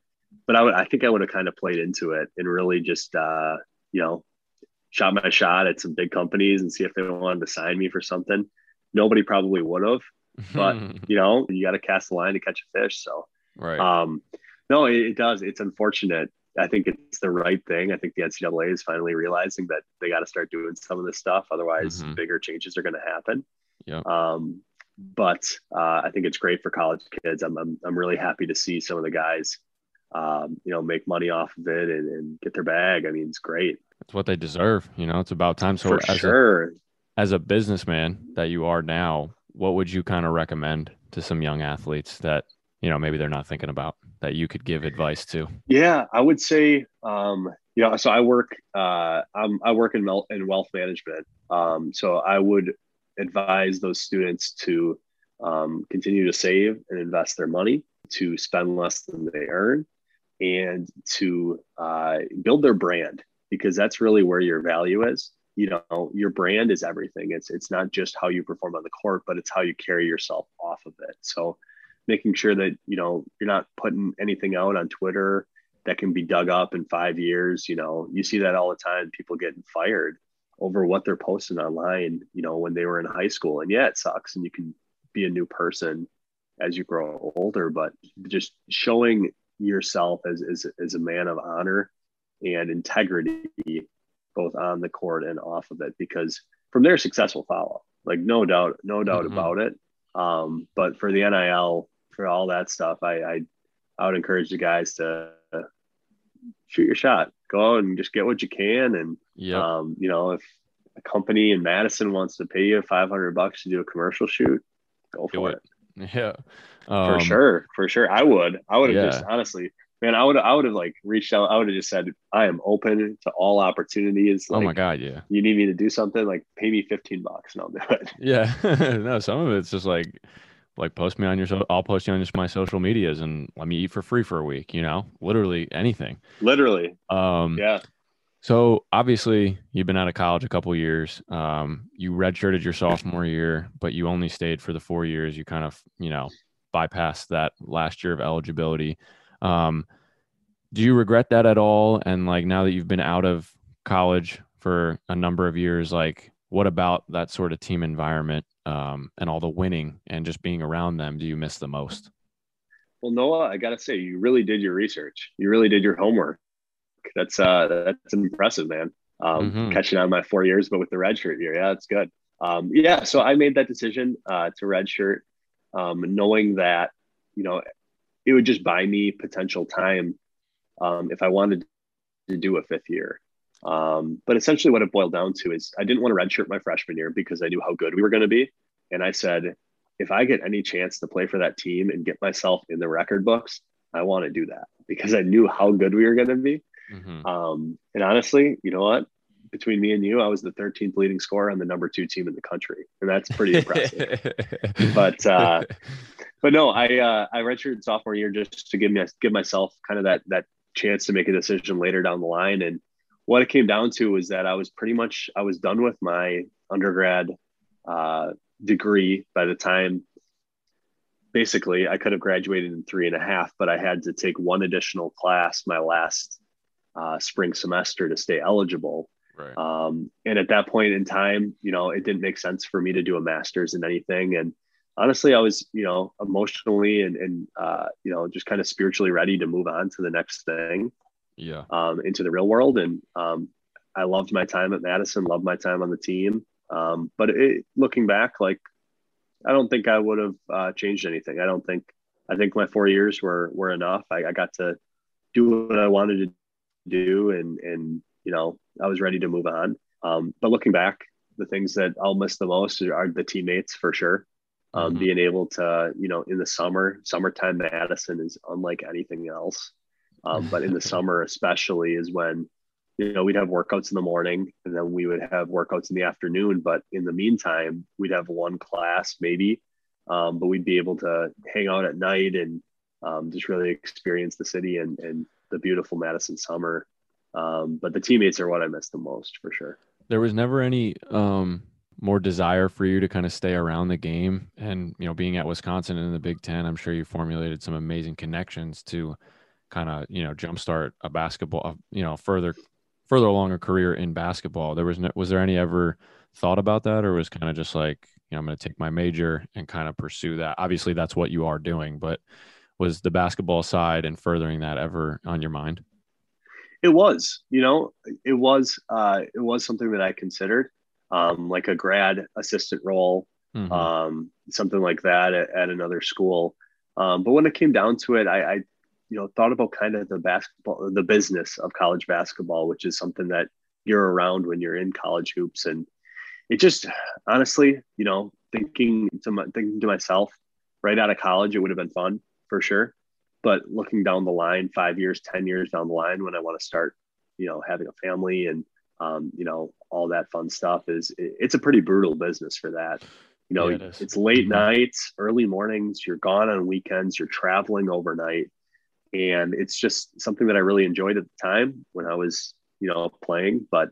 But I would, I think I would have kind of played into it and really just, uh, you know, shot my shot at some big companies and see if they wanted to sign me for something. Nobody probably would have, but you know, you got to cast the line to catch a fish. So, right. Um, no, it, it does. It's unfortunate. I think it's the right thing. I think the NCAA is finally realizing that they got to start doing some of this stuff. Otherwise, Mhm. bigger changes are going to happen. Yeah. Um, but uh, I think it's great for college kids. I'm, I'm, I'm really happy to see some of the guys, um, you know, make money off of it and, and get their bag. I mean, it's great. It's what they deserve. You know, it's about time. So For as sure. a as a businessman that you are now, what would you kind of recommend to some young athletes that, you know, maybe they're not thinking about that you could give advice to? Yeah, I would say, um, you know, so I work, uh, I'm, I work in, mel- in wealth management. Um, so I would advise those students to um, continue to save and invest their money, to spend less than they earn, and to uh, build their brand because that's really where your value is. You know, your brand is everything. It's it's not just how you perform on the court, but it's how you carry yourself off of it. So making sure that you know you're not putting anything out on Twitter that can be dug up in five years. You know, you see that all the time. People getting fired over what they're posting online. You know, when they were in high school, and yeah, it sucks, and you can be a new person as you grow older. But just showing yourself as as, as a man of honor and integrity, both on the court and off of it, because from there success will follow. Like no doubt, no doubt Mhm. about it. Um, but for the NIL, for all that stuff, I, I I would encourage the guys to shoot your shot. Go out and just get what you can. And Yep. um, you know, if a company in Madison wants to pay you five hundred bucks to do a commercial shoot, go Do for it. it. Yeah. For Um, sure, for sure. I would. I would have Yeah. just honestly, man. I would. I would have like reached out. I would have just said, I am open to all opportunities. Oh my God. Yeah. You need me to do something? Like, pay me fifteen bucks and I'll do it. Yeah. no, some of it's just like, like post me on your, so I'll post you on just my social medias and let me eat for free for a week, you know, literally anything. Literally. Um, Yeah. So obviously you've been out of college a couple years. Um, you redshirted your sophomore year, but you only stayed for the four years. You kind of, you know, bypassed that last year of eligibility. Um, do you regret that at all? And like now that you've been out of college for a number of years, like what about that sort of team environment um, and all the winning and just being around them do you miss the most? Well, Noah, I gotta say, you really did your research. You really did your homework. That's uh, that's impressive, man. Um, Mhm. Catching on my four years, but with the red shirt year, yeah, that's good. Um, yeah, so I made that decision uh, to red shirt, um, knowing that you know it would just buy me potential time um, if I wanted to do a fifth year. Um, but essentially, what it boiled down to is I didn't want to redshirt my freshman year because I knew how good we were going to be, and I said, if I get any chance to play for that team and get myself in the record books, I want to do that because I knew how good we were going to be. Mhm. Um, and honestly, you know what? Between me and you, I was the 13th leading scorer on the number two team in the country, and that's pretty impressive. but uh, but no, I uh, I redshirted sophomore year just to give me give myself kind of that that chance to make a decision later down the line. And what it came down to was that I was pretty much I was done with my undergrad uh, degree by the time. Basically, I could have graduated in three and a half, but I had to take one additional class my last uh, spring semester to stay eligible. Right. Um, and at that point in time, you know, it didn't make sense for me to do a master's in anything. And honestly, I was, you know, emotionally and, and uh, you know, just kind of spiritually ready to move on to the next thing yeah. um, into the real world. And um, I loved my time at Madison, loved my time on the team. Um, but it, looking back, like, I don't think I would have uh, changed anything. I don't think, I think my four years were, were enough. I, I got to do what I wanted to do. And, and, you know, I was ready to move on. Um, but looking back, the things that I'll miss the most are the teammates for sure. Um, Mhm. Being able to, you know, in the summer, summertime Madison is unlike anything else. Um, but in the summer, especially, is when, you know, we'd have workouts in the morning and then we would have workouts in the afternoon. But in the meantime, we'd have one class maybe Um, but we'd be able to hang out at night and um, just really experience the city and, and the beautiful Madison summer. Um, but the teammates are what I miss the most for sure. There was never any um, more desire for you to kind of stay around the game, and you know, being at Wisconsin in the Big Ten, I'm sure you formulated some amazing connections to kind of you know jumpstart a basketball, you know, further further along a career in basketball. There was no, was there any ever thought about that, or was kind of just like you know I'm going to take my major and kind of pursue that. Obviously, that's what you are doing, but was the basketball side and furthering that ever on your mind? It was, you know, it was, uh, it was something that I considered, um, like a grad assistant role, mm-hmm. um, something like that at, at another school. Um, but when it came down to it, I, I, you know, thought about kind of the basketball, the business of college basketball, which is something that you're around when you're in college hoops. And it just, honestly, you know, thinking to my, thinking to myself right out of college, it would have been fun for sure. But looking down the line, five years, 10 years down the line, when I want to start, you know, having a family and, um, you know, all that fun stuff is it, it's a pretty brutal business for that. You know, yeah, it it's late mm-hmm. nights, early mornings, you're gone on weekends, you're traveling overnight. And it's just something that I really enjoyed at the time when I was, you know, playing, but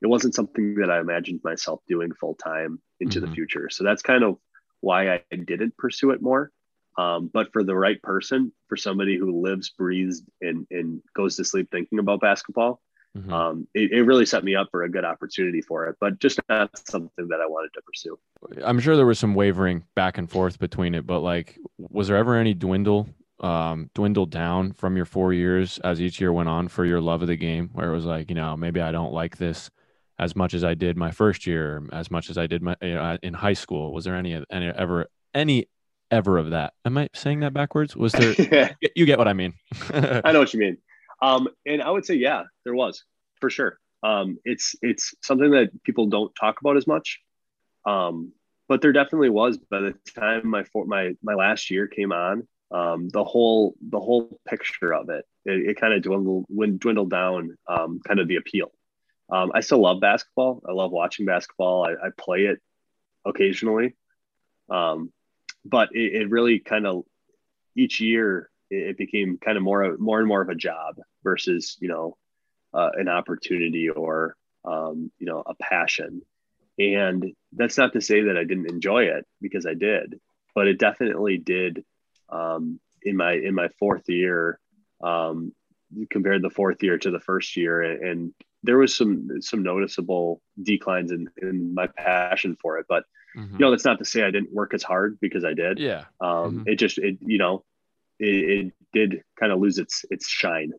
it wasn't something that I imagined myself doing full time into mm-hmm. the future. So that's kind of why I didn't pursue it more. Um, but for the right person, for somebody who lives, breathes, and, and goes to sleep thinking about basketball, mm-hmm. um, it, it, really set me up for a good opportunity for it, but just not something that I wanted to pursue. I'm sure there was some wavering back and forth between it, but like, was there ever any dwindle, um, dwindle down from your four years as each year went on for your love of the game, where it was like, you know, maybe I don't like this as much as I did my first year, as much as I did my you know, in high school. Was there any, any ever any ever of that. Am I saying that backwards? Was there? you get what I mean. I know what you mean. Um, and I would say, yeah, there was for sure. Um, it's it's something that people don't talk about as much. Um, but there definitely was. By the time my my my last year came on, um, the whole the whole picture of it, it, it kind of dwindled dwindled down. Um, kind of the appeal. Um, I still love basketball. I love watching basketball. I, I play it occasionally. Um, but it, it really kind of each year it became kind of more more and more of a job versus you know uh, an opportunity or um, you know a passion. And that's not to say that i didn't enjoy it because i did but it definitely did um, in my in my fourth year um, compared the fourth year to the first year and there was some some noticeable declines in, in my passion for it but Mm-hmm. You know, that's not to say I didn't work as hard because I did. Yeah. Um, mm-hmm. It just, it, you know, it, it did kind of lose its its shine.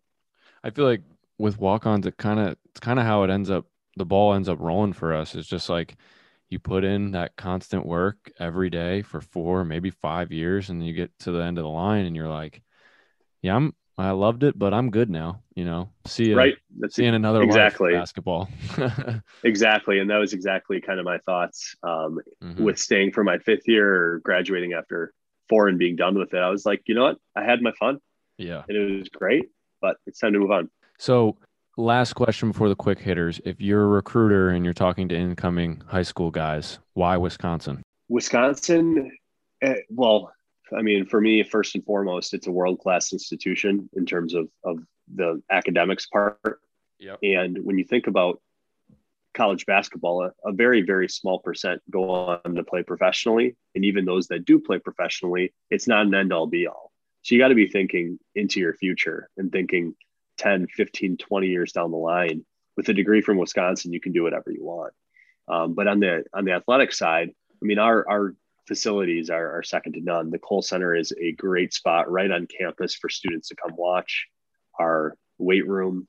I feel like with walk-ons, it kind of it's kind of how it ends up. The ball ends up rolling for us. It's just like you put in that constant work every day for four, maybe five years, and you get to the end of the line, and you're like, "Yeah, I'm I loved it, but I'm good now. You know, see you right. That's seeing another exactly basketball. exactly, and that was exactly kind of my thoughts um, mm-hmm. with staying for my fifth year or graduating after four and being done with it. I was like, you know what, I had my fun. Yeah, and it was great, but it's time to move on. So, last question before the quick hitters: If you're a recruiter and you're talking to incoming high school guys, why Wisconsin? Wisconsin. Eh, well, I mean, for me, first and foremost, it's a world class institution in terms of, of the academics part. Yep. And when you think about college basketball, a, a, very, very small percent go on to play professionally. And even those that do play professionally, it's not an end all be all. So you got to be thinking into your future and thinking 10, 15, 20 years down the line. With a degree from Wisconsin, you can do whatever you want. Um, but on the on the athletic side, I mean, our our facilities are, are second to none. The Kohl Center is a great spot right on campus for students to come watch. Our weight room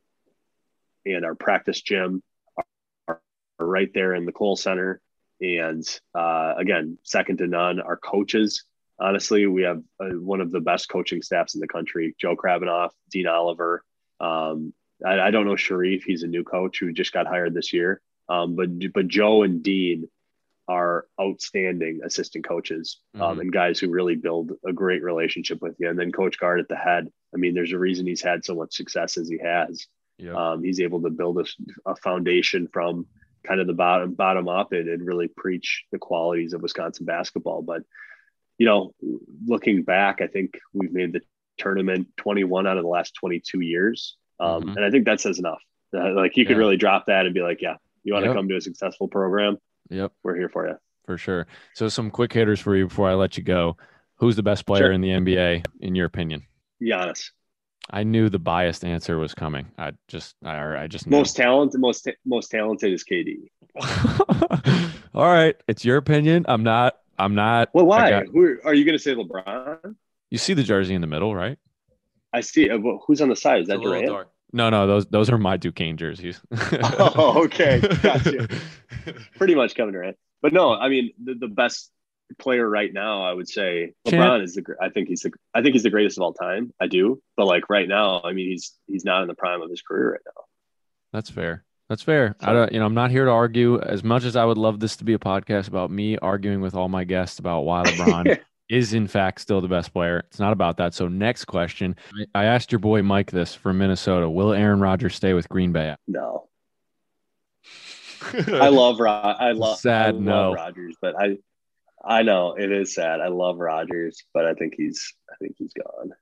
and our practice gym are, are right there in the Kohl Center. And uh, again, second to none. Our coaches, honestly, we have uh, one of the best coaching staffs in the country. Joe Krabbenhoft, Dean Oliver. Um, I, I, don't know Sharif. He's a new coach who just got hired this year. Um, but but Joe and Dean are outstanding assistant coaches um, mm-hmm. and guys who really build a great relationship with you. And then Coach Gard at the head. I mean, there's a reason he's had so much success as he has. Um, he's able to build a, a, foundation from kind of the bottom bottom up and, and really preach the qualities of Wisconsin basketball. But you know, looking back, I think we've made the tournament 21 out of the last 22 years. Um, Mhm. And I think that says enough. Uh, like you could really drop that and be like, yeah, you want to Yep. come to a successful program? Yep. We're here for you. For sure. So some quick hitters for you before I let you go. Who's the best player Sure. in the NBA in your opinion? Giannis, I knew the biased answer was coming. I just I, I just knew. most talented, most, most talented is KD. All right, it's your opinion. I'm not I'm not Well, why? got- Who are you going to say LeBron? you see the jersey in the middle, right? I see. Uh, Who's on the side? Is that It's a Durant? dark. No, no, those those are my Duquesne jerseys. oh, okay. Gotcha. Pretty much Kevin Durant. But no, I mean the, the best player right now, I would say. LeBron is the. I think he's the. I think he's the greatest of all time. I do, but like right now, I mean he's he's not in the prime of his career right now. That's fair. That's fair. I don't, you know, I'm not here to argue. As much as I would love this to be a podcast about me arguing with all my guests about why LeBron is in fact still the best player, it's not about that. So next question, I I asked your boy Mike this from Minnesota. Will Aaron Rodgers stay with Green Bay? No, I love Rod. I love Sad I love no. Rodgers, but I I know it is sad. I love Rodgers, but I think he's I think he's gone.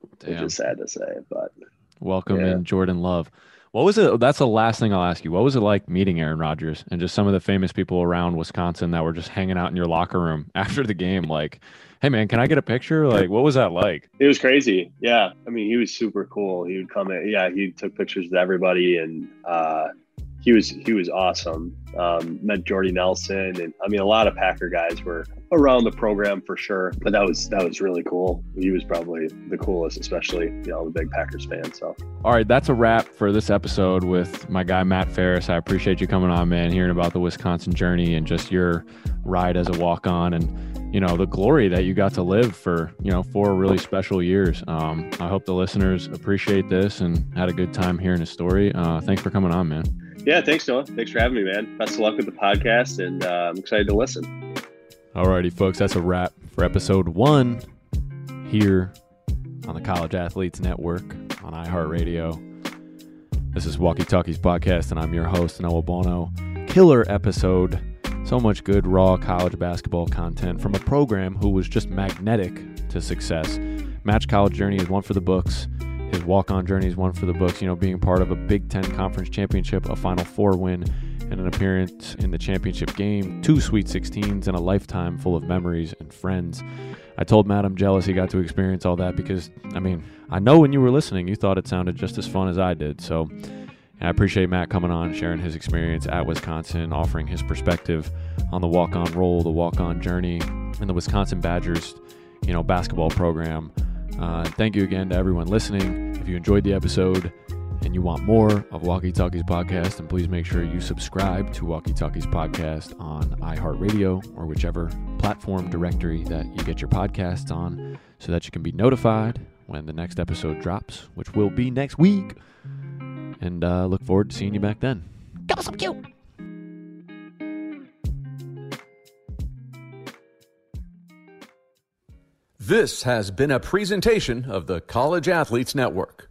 Which Damn. is sad to say, but Welcome Yeah. in Jordan Love. What was it? That's the last thing I'll ask you. What was it like meeting Aaron Rodgers and just some of the famous people around Wisconsin that were just hanging out in your locker room after the game? Like, hey man, can I get a picture? Like, what was that like? It was crazy. Yeah. I mean, he was super cool. He would come in. Yeah. He took pictures with everybody and, uh, he was, he was awesome. Um, met Jordy Nelson and I mean, a lot of Packer guys were around the program for sure, but that was, that was really cool. He was probably the coolest, especially, you know, I'm big Packers fan. So All right, that's a wrap for this episode with my guy Matt Ferris. I appreciate you coming on, man, hearing about the Wisconsin journey and just your ride as a walk on and you know the glory that you got to live for you know four really special years. Um, I hope the listeners appreciate this and had a good time hearing his story. Uh, thanks for coming on, man. Yeah, thanks Noah. Thanks for having me, man. Best of luck with the podcast. And, uh, I'm excited to listen. Alrighty, folks, that's a wrap for episode one here on the College Athletes Network on iHeartRadio. This is Walkie Talkies Podcast, and I'm your host, Noah Bono. Killer episode. So much good, raw college basketball content from a program who was just magnetic to success. Matt's College Journey is one for the books. His walk on journey is one for the books. You know, being part of a Big Ten Conference Championship, a Final Four win, and an appearance in the championship game, two Sweet 16s, and a lifetime full of memories and friends. I told Matt I'm jealous he got to experience all that because, I mean, I know when you were listening, you thought it sounded just as fun as I did. So I appreciate Matt coming on, sharing his experience at Wisconsin, offering his perspective on the walk on role, the walk on journey, and the Wisconsin Badgers, you know, basketball program. Uh, thank you again to everyone listening. If you enjoyed the episode, and you want more of Walkie Talkies Podcast, then please make sure you subscribe to Walkie Talkies Podcast on iHeartRadio or whichever platform directory that you get your podcasts on so that you can be notified when the next episode drops, which will be next week. And uh, look forward to seeing you back then. That was so cute. This has been a presentation of the College Athletes Network.